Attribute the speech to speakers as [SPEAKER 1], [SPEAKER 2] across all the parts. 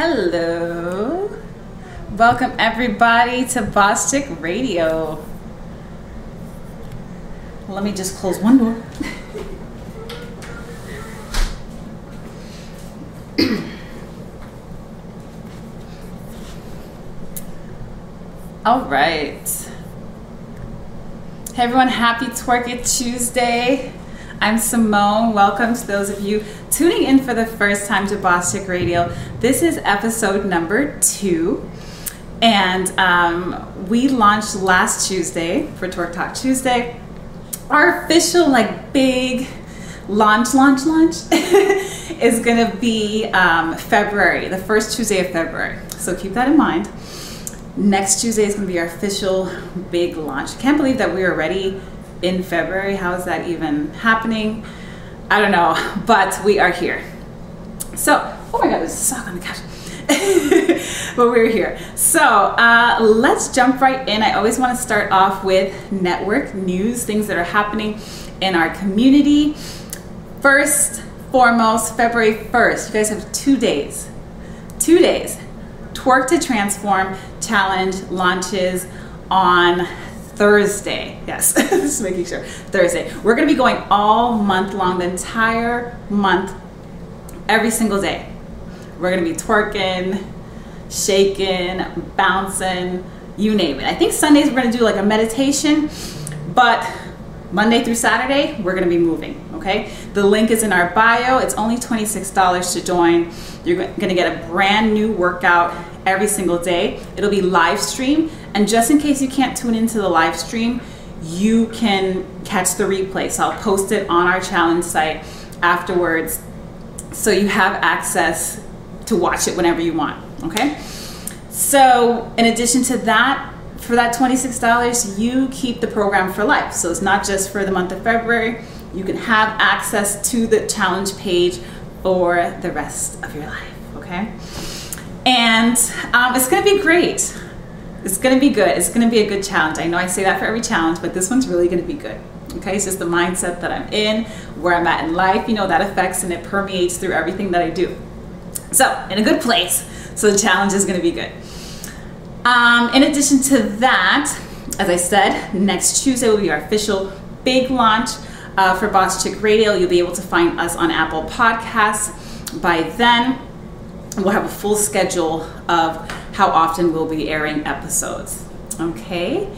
[SPEAKER 1] Hello. Welcome everybody to Boss Chick Radio. Let me just close one door. All right. Hey everyone, happy Twerk It Tuesday. I'm Simone. Welcome to those of you tuning in for the first time to Boss Radio. This is episode number two. And um, we launched last Tuesday for Twerk Tok Tuesday. Our official, like, big launch, launch, launch is gonna be um, February, the first Tuesday of February. So keep that in mind. Next Tuesday is gonna be our official big launch. Can't believe that we are already in February. How is that even happening? I don't know, but we are here. So, oh my God, there's a sock on the couch. but we're here. So uh, let's jump right in. I always want to start off with NeTwerk News, things that are happening in our community. First, foremost, February 1st, you guys have two days. Two days. Twerk to Transform Challenge launches on Thursday. Yes, just making sure. Thursday. We're going to be going all month long, the entire month, every single day. We're going to be twerking, shaking, bouncing, you name it. I think Sundays we're going to do like a meditation, but Monday through Saturday, we're going to be moving, okay? The link is in our bio. It's only $26 to join. You're going to get a brand new workout every single day. It'll be live stream. And just in case you can't tune into the live stream, you can catch the replay. So I'll post it on our challenge site afterwards so you have access to watch it whenever you want, okay? So, in addition to that, for that $26, you keep the program for life. So, it's not just for the month of February, you can have access to the challenge page for the rest of your life, okay? And um, it's gonna be great. It's gonna be good. It's gonna be a good challenge. I know I say that for every challenge, but this one's really gonna be good. Okay, it's just the mindset that I'm in, where I'm at in life, you know, that affects and it permeates through everything that I do. So, in a good place. So, the challenge is gonna be good. Um, in addition to that, as I said, next Tuesday will be our official big launch uh, for Boss Chick Radio. You'll be able to find us on Apple Podcasts. By then, we'll have a full schedule of how often we'll be airing episodes. Okay?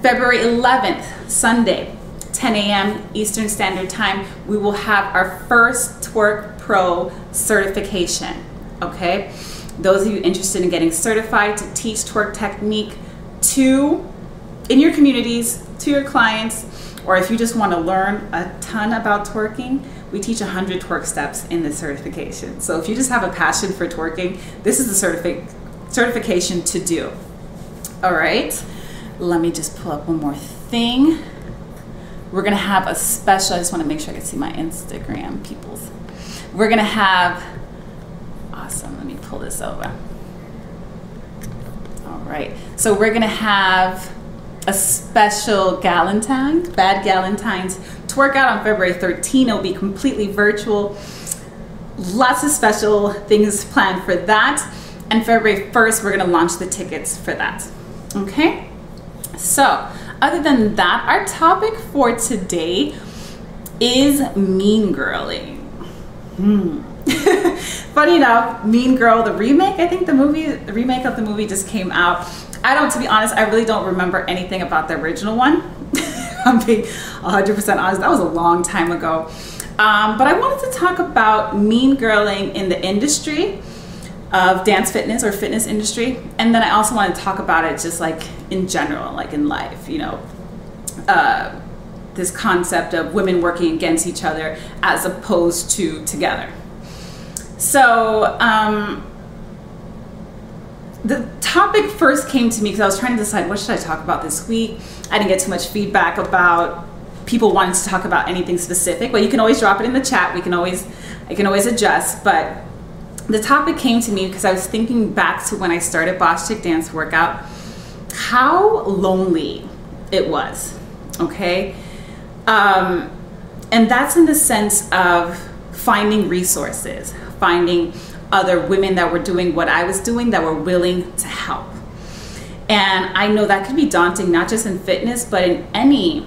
[SPEAKER 1] February 11th, Sunday, 10 a.m. Eastern Standard Time, we will have our first Twerk Pro certification. Okay? Those of you interested in getting certified to teach twerk technique to in your communities, to your clients, or if you just want to learn a ton about twerking, we teach 100 twerk steps in the certification. So if you just have a passion for twerking, this is the certifi- certification to do. All right, let me just pull up one more thing. We're gonna have a special, I just wanna make sure I can see my Instagram peoples. We're gonna have, awesome, let me pull this over. All right, so we're gonna have a special Galentine's, Bad Galentine's twerk out on February 13. It'll be completely virtual. Lots of special things planned for that. And February 1st, we're gonna launch the tickets for that. Okay? So, other than that, our topic for today is mean girling. Hmm. Funny enough, Mean Girl, the remake, I think the movie, the remake of the movie just came out. I don't, to be honest, I really don't remember anything about the original one. I'm being 100% honest, that was a long time ago. Um, but I wanted to talk about mean girling in the industry of dance fitness or fitness industry. And then I also want to talk about it just like in general, like in life, you know. Uh, this concept of women working against each other as opposed to together. So, um, the topic first came to me because I was trying to decide what should I talk about this week. I didn't get too much feedback about people wanting to talk about anything specific, but you can always drop it in the chat. We can always, I can always adjust. But the topic came to me because I was thinking back to when I started Boss Chick Dance Workout, how lonely it was. Okay, um, and that's in the sense of finding resources, finding other women that were doing what I was doing that were willing to help. And I know that could be daunting, not just in fitness, but in any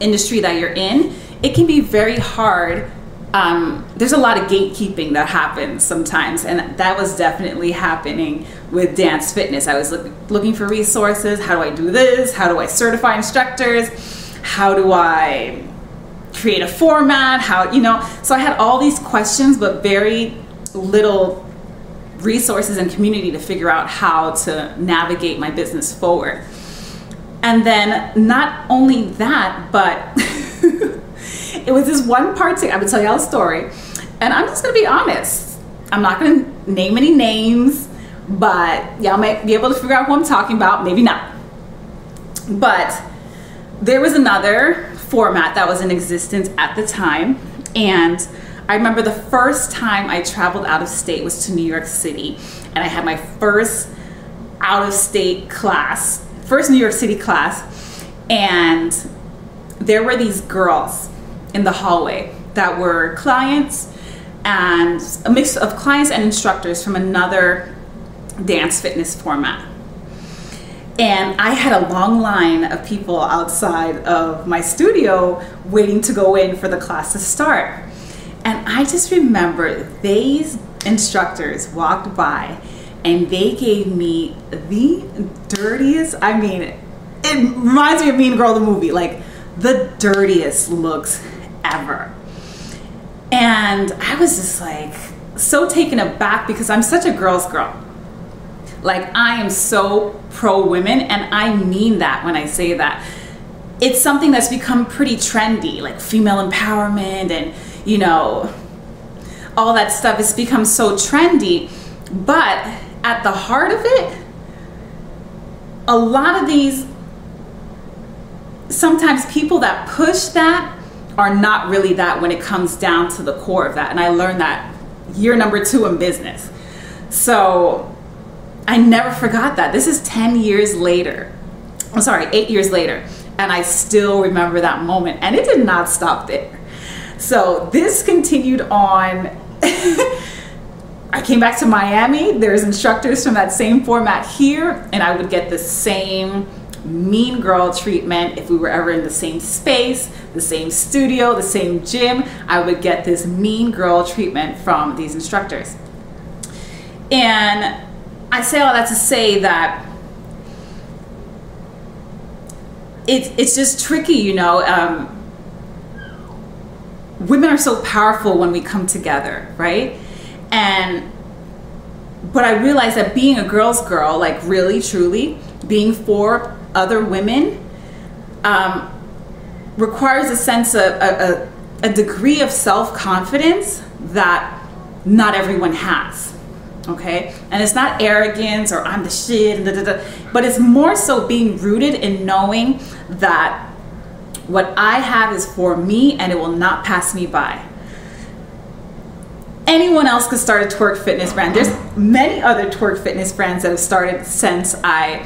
[SPEAKER 1] industry that you're in. It can be very hard. Um, there's a lot of gatekeeping that happens sometimes, and that was definitely happening with dance fitness. I was look, looking for resources. How do I do this? How do I certify instructors? How do I create a format? How, you know, so I had all these questions, but very little resources and community to figure out how to navigate my business forward. And then not only that, but it was this one party, I would tell y'all a story, and I'm just gonna be honest. I'm not gonna name any names, but y'all might be able to figure out who I'm talking about, maybe not. But there was another format that was in existence at the time, and I remember the first time I traveled out of state was to New York City, and I had my first out of state class, first New York City class, and there were these girls in the hallway that were clients and a mix of clients and instructors from another dance fitness format. And I had a long line of people outside of my studio waiting to go in for the class to start. And I just remember these instructors walked by and they gave me the dirtiest, I mean, it reminds me of Mean Girl the movie, like the dirtiest looks ever. And I was just like so taken aback because I'm such a girl's girl. Like, I am so pro women, and I mean that when I say that. It's something that's become pretty trendy, like female empowerment and you know, all that stuff has become so trendy. But at the heart of it, a lot of these, sometimes people that push that are not really that when it comes down to the core of that. And I learned that year number two in business. So I never forgot that. This is 10 years later. I'm sorry, eight years later. And I still remember that moment. And it did not stop there. So this continued on. I came back to Miami. There's instructors from that same format here, and I would get the same mean girl treatment if we were ever in the same space, the same studio, the same gym. I would get this mean girl treatment from these instructors. And I say all that to say that it's it's just tricky, you know. Um, women are so powerful when we come together, right? And but I realized that being a girl's girl, like really, truly, being for other women, um, requires a sense of a, a, a degree of self confidence that not everyone has. Okay, and it's not arrogance or I'm the shit, da, da, da, but it's more so being rooted in knowing that what I have is for me and it will not pass me by. Anyone else could start a twerk fitness brand. There's many other twerk fitness brands that have started since I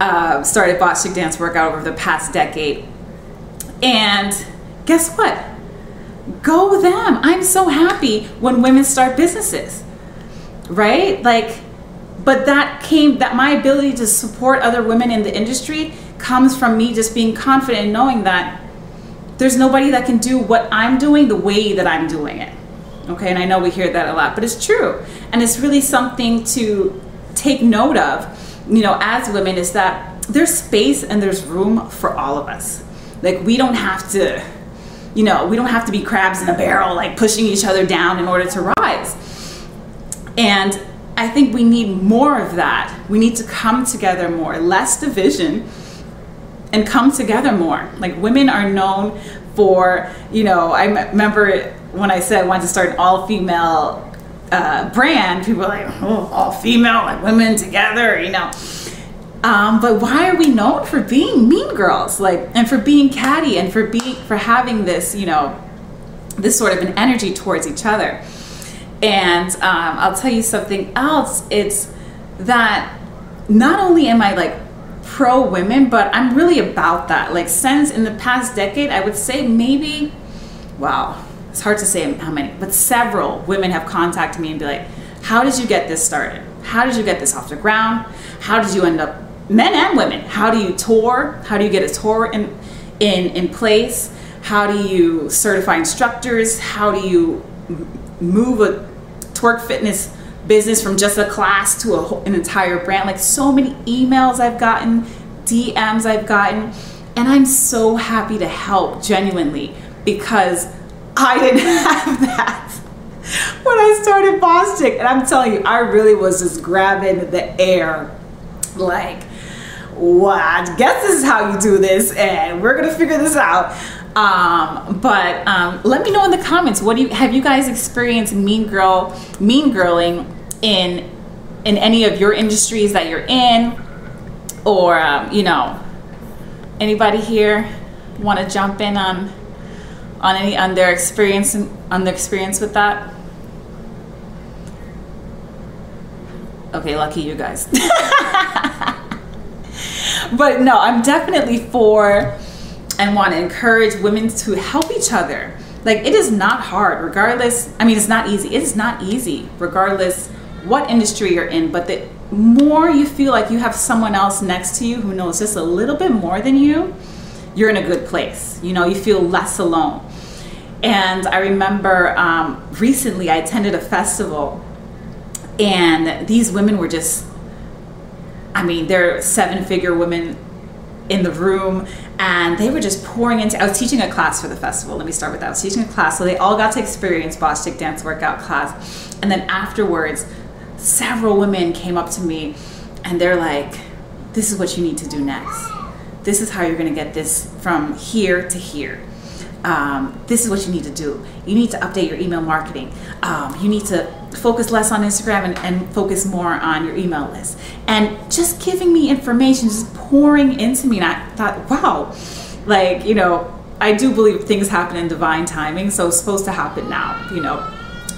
[SPEAKER 1] uh, started Boss Dance Workout over the past decade. And guess what? Go them. I'm so happy when women start businesses, right? Like, but that came, that my ability to support other women in the industry comes from me just being confident and knowing that there's nobody that can do what I'm doing the way that I'm doing it. Okay, and I know we hear that a lot, but it's true. And it's really something to take note of, you know, as women, is that there's space and there's room for all of us. Like, we don't have to, you know, we don't have to be crabs in a barrel, like pushing each other down in order to rise. And I think we need more of that. We need to come together more, less division and come together more. Like women are known for, you know, I remember when I said I wanted to start an all female uh, brand, people were like, oh, all female, like women together, you know. Um, but why are we known for being mean girls, like, and for being catty, and for being for having this, you know, this sort of an energy towards each other? And um, I'll tell you something else. It's that not only am I like pro women, but I'm really about that. Like since in the past decade, I would say maybe, wow, it's hard to say how many, but several women have contacted me and be like, how did you get this started? How did you get this off the ground? How did you end up, men and women, how do you tour? How do you get a tour in, in, in place? How do you certify instructors? How do you move a twerk fitness business from just a class to a, an entire brand? Like so many emails I've gotten, DMs I've gotten, and I'm so happy to help genuinely because I didn't have that when I started Boss Chick. And I'm telling you, I really was just grabbing the air like, what? I guess this is how you do this, and we're gonna figure this out. Um, but um, let me know in the comments what do you have you guys experienced mean girl mean girling in in any of your industries that you're in or um, you know anybody here want to jump in on on any on their experience on the experience with that? Okay, lucky you guys. but no, I'm definitely for and want to encourage women to help each other. Like it is not hard, regardless. I mean, it's not easy. It is not easy, regardless what industry you're in. But the more you feel like you have someone else next to you who knows just a little bit more than you, you're in a good place. You know, you feel less alone. And I remember um, recently I attended a festival, and these women were just, I mean, they're seven figure women in the room, and they were just pouring into. I was teaching a class for the festival. Let me start with that. I was teaching a class, so they all got to experience Boss Chick Dance Workout class. And then afterwards, several women came up to me, and they're like, This is what you need to do next. This is how you're going to get this from here to here um, this is what you need to do. You need to update your email marketing. Um, you need to focus less on Instagram and, and, focus more on your email list. And just giving me information, just pouring into me. And I thought, wow, like, you know, I do believe things happen in divine timing, so it's supposed to happen now, you know.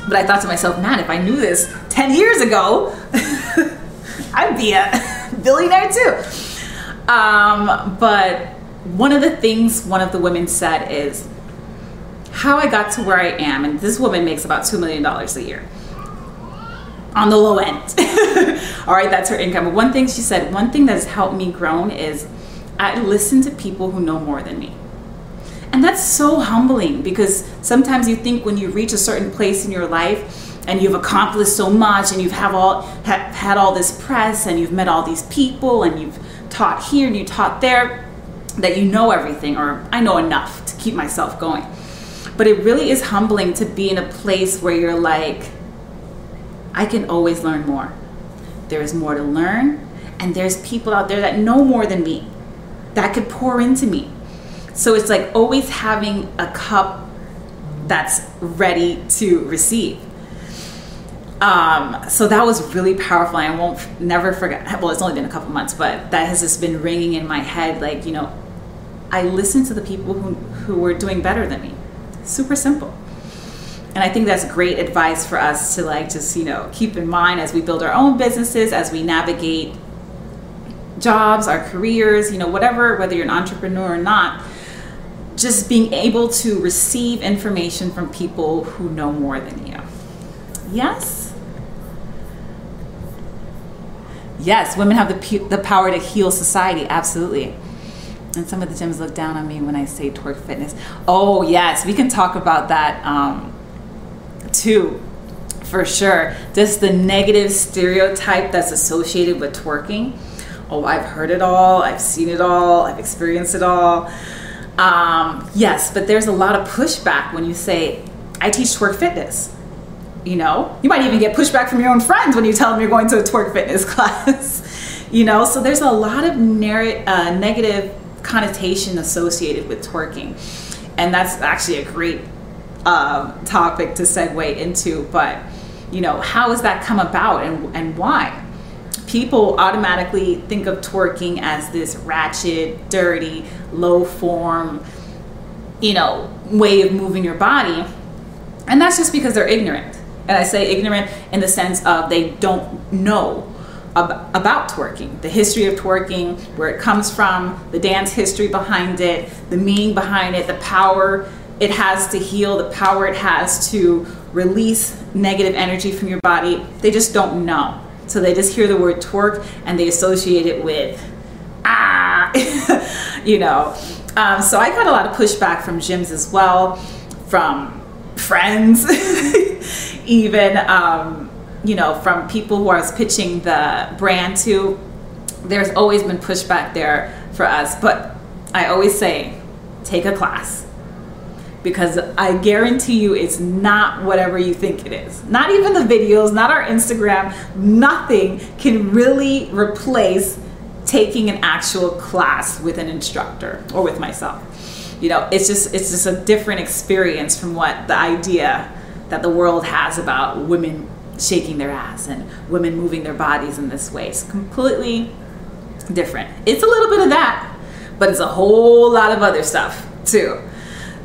[SPEAKER 1] But I thought to myself, man, if I knew this 10 years ago, I'd be a billionaire too. Um, but one of the things one of the women said is, how I got to where I am, and this woman makes about $2 million a year on the low end. All right, that's her income. But one thing she said, one thing that's helped me grow is I listen to people who know more than me. And that's so humbling because sometimes you think when you reach a certain place in your life and you've accomplished so much and you've have all ha- had all this press and you've met all these people and you've taught here and you taught there that you know everything or I know enough to keep myself going. But it really is humbling to be in a place where you're like, I can always learn more. There is more to learn, and there's people out there that know more than me that could pour into me. So it's like always having a cup that's ready to receive. Um, so that was really powerful. I won't never forget. Well, it's only been a couple months, but that has just been ringing in my head. Like you know, I listened to the people who who were doing better than me super simple and i think that's great advice for us to like just you know keep in mind as we build our own businesses as we navigate jobs our careers you know whatever whether you're an entrepreneur or not just being able to receive information from people who know more than you yes yes women have the, the power to heal society absolutely and some of the gyms look down on me when I say twerk fitness. Oh yes, we can talk about that um, too, for sure. Just the negative stereotype that's associated with twerking. Oh, I've heard it all. I've seen it all. I've experienced it all. Um, yes, but there's a lot of pushback when you say, "I teach twerk fitness." You know, you might even get pushback from your own friends when you tell them you're going to a twerk fitness class. you know, so there's a lot of narr- uh, negative connotation associated with twerking. And that's actually a great um, topic to segue into. But, you know, how has that come about and, and why? People automatically think of twerking as this ratchet, dirty, low form, you know, way of moving your body. And that's just because they're ignorant. And I say ignorant in the sense of they don't know ab- about twerking, the history of twerking, where it comes from, the dance history behind it, the meaning behind it, the power it has to heal, the power it has to release negative energy from your body, they just don't know. So they just hear the word twerk and they associate it with, ah, you know. Um, so I got a lot of pushback from gyms as well, from friends, even, um, you know, from people who I was pitching the brand to. There's always been pushback there for us. But I always say, take a class because I guarantee you it's not whatever you think it is. Not even the videos, not our Instagram, nothing can really replace taking an actual class with an instructor or with myself. You know, it's just it's just a different experience from what the idea that the world has about women shaking their ass and women moving their bodies in this way. It's completely different. It's a little bit of that, but it's a whole lot of other stuff too.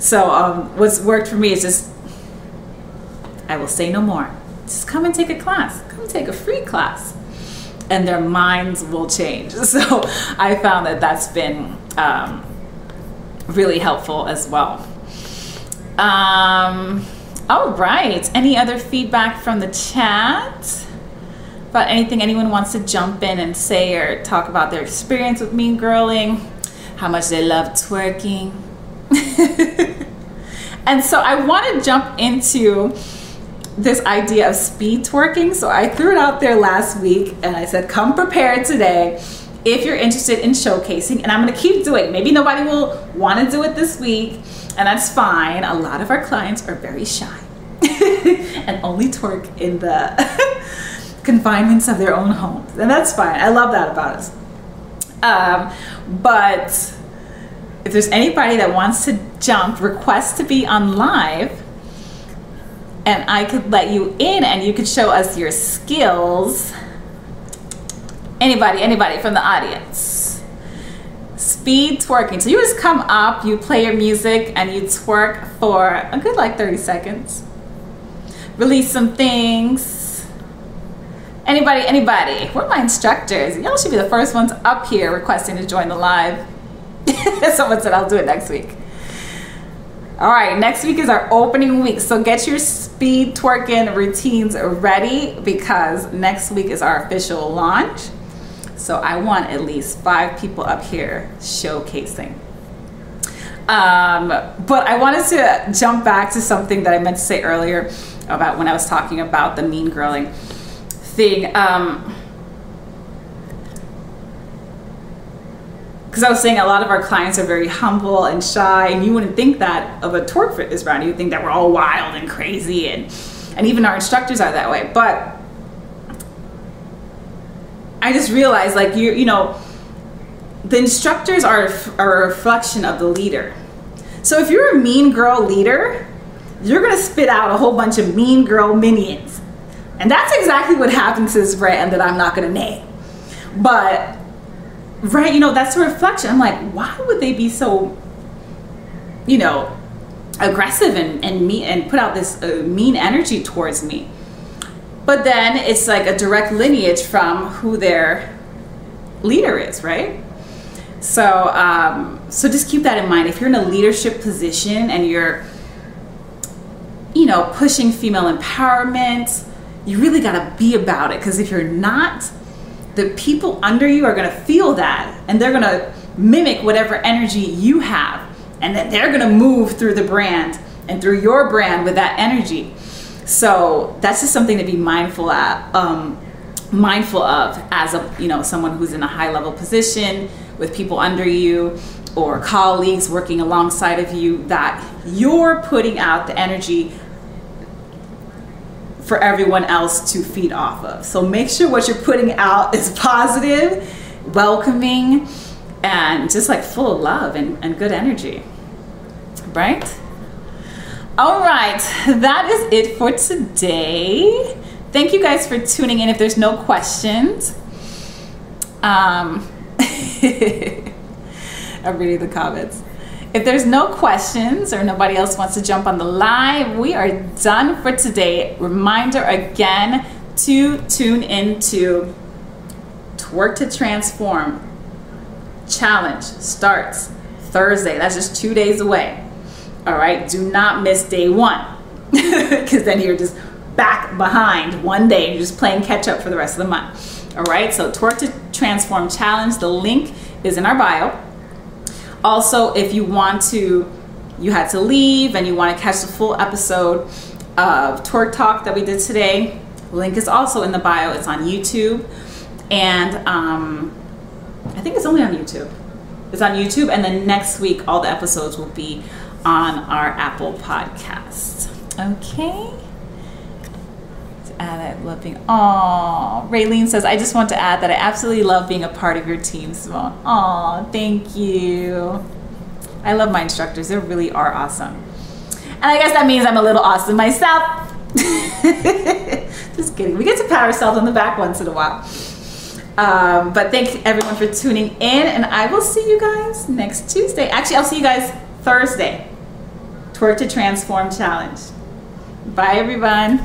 [SPEAKER 1] So um, what's worked for me is just, I will say no more. Just come and take a class. Come take a free class. And their minds will change. So I found that that's been um, really helpful as well. Um, all right. Any other feedback from the chat? About anything anyone wants to jump in and say or talk about their experience with mean girling, how much they love twerking. and so I want to jump into this idea of speed twerking. So I threw it out there last week and I said, come prepared today if you're interested in showcasing. And I'm going to keep doing it. Maybe nobody will want to do it this week, and that's fine. A lot of our clients are very shy and only twerk in the confinements of their own homes. And that's fine. I love that about us. Um, but if there's anybody that wants to jump, request to be on live, and I could let you in and you could show us your skills. Anybody, anybody from the audience. Speed twerking. So you just come up, you play your music, and you twerk for a good like 30 seconds. Release some things. Anybody, anybody. We're my instructors? Y'all should be the first ones up here requesting to join the live. Someone said I'll do it next week. All right, next week is our opening week. So get your speed twerking routines ready because next week is our official launch. So I want at least five people up here showcasing. Um, but I wanted to jump back to something that I meant to say earlier about when I was talking about the mean girling thing. Um, because I was saying a lot of our clients are very humble and shy, and you wouldn't think that of a twerk fitness brand. You would think that we're all wild and crazy, and and even our instructors are that way. But I just realized, like you, you know, the instructors are are a reflection of the leader. So if you're a mean girl leader, you're gonna spit out a whole bunch of mean girl minions, and that's exactly what happened to this brand that I'm not gonna name. But right you know that's a reflection. I'm like why would they be so you know aggressive and and me and put out this uh, mean energy towards me? But then it's like a direct lineage from who their leader is right? So um, so just keep that in mind. If you're in a leadership position and you're you know pushing female empowerment you really got to be about it. Because if you're not the people under you are going to feel that and they're going to mimic whatever energy you have and then they're going to move through the brand and through your brand with that energy. So that's just something to be mindful at um, mindful of as a you know someone who's in a high level position with people under you or colleagues working alongside of you that you're putting out the energy for everyone else to feed off of. So make sure what you're putting out is positive, welcoming, and just like full of love and, and good energy. Right? All right, that is it for today. Thank you guys for tuning in. If there's no questions, um, I'm reading the comments. If there's no questions or nobody else wants to jump on the live, we are done for today. Reminder again to tune into Twerk to Transform challenge starts Thursday. That's just two days away. All right, do not miss day one because then you're just back behind one day you're just playing catch up for the rest of the month. All right, so Twerk to Transform Challenge, the link is in our bio. Also, if you want to, you had to leave and you want to catch the full episode of Twerk Talk that we did today, link is also in the bio. It's on YouTube. And um, I think it's only on YouTube. It's on YouTube, and then next week all the episodes will be on our Apple Podcast. Okay. That love being. Oh, Raylene says, I just want to add that I absolutely love being a part of your team, Simone. Oh, thank you. I love my instructors. They really are awesome. And I guess that means I'm a little awesome myself. just kidding. We get to pat ourselves on the back once in a while. Um, but thank everyone for tuning in, and I will see you guys next Tuesday. Actually, I'll see you guys Thursday. Twerk to Transform Challenge. Bye, everyone.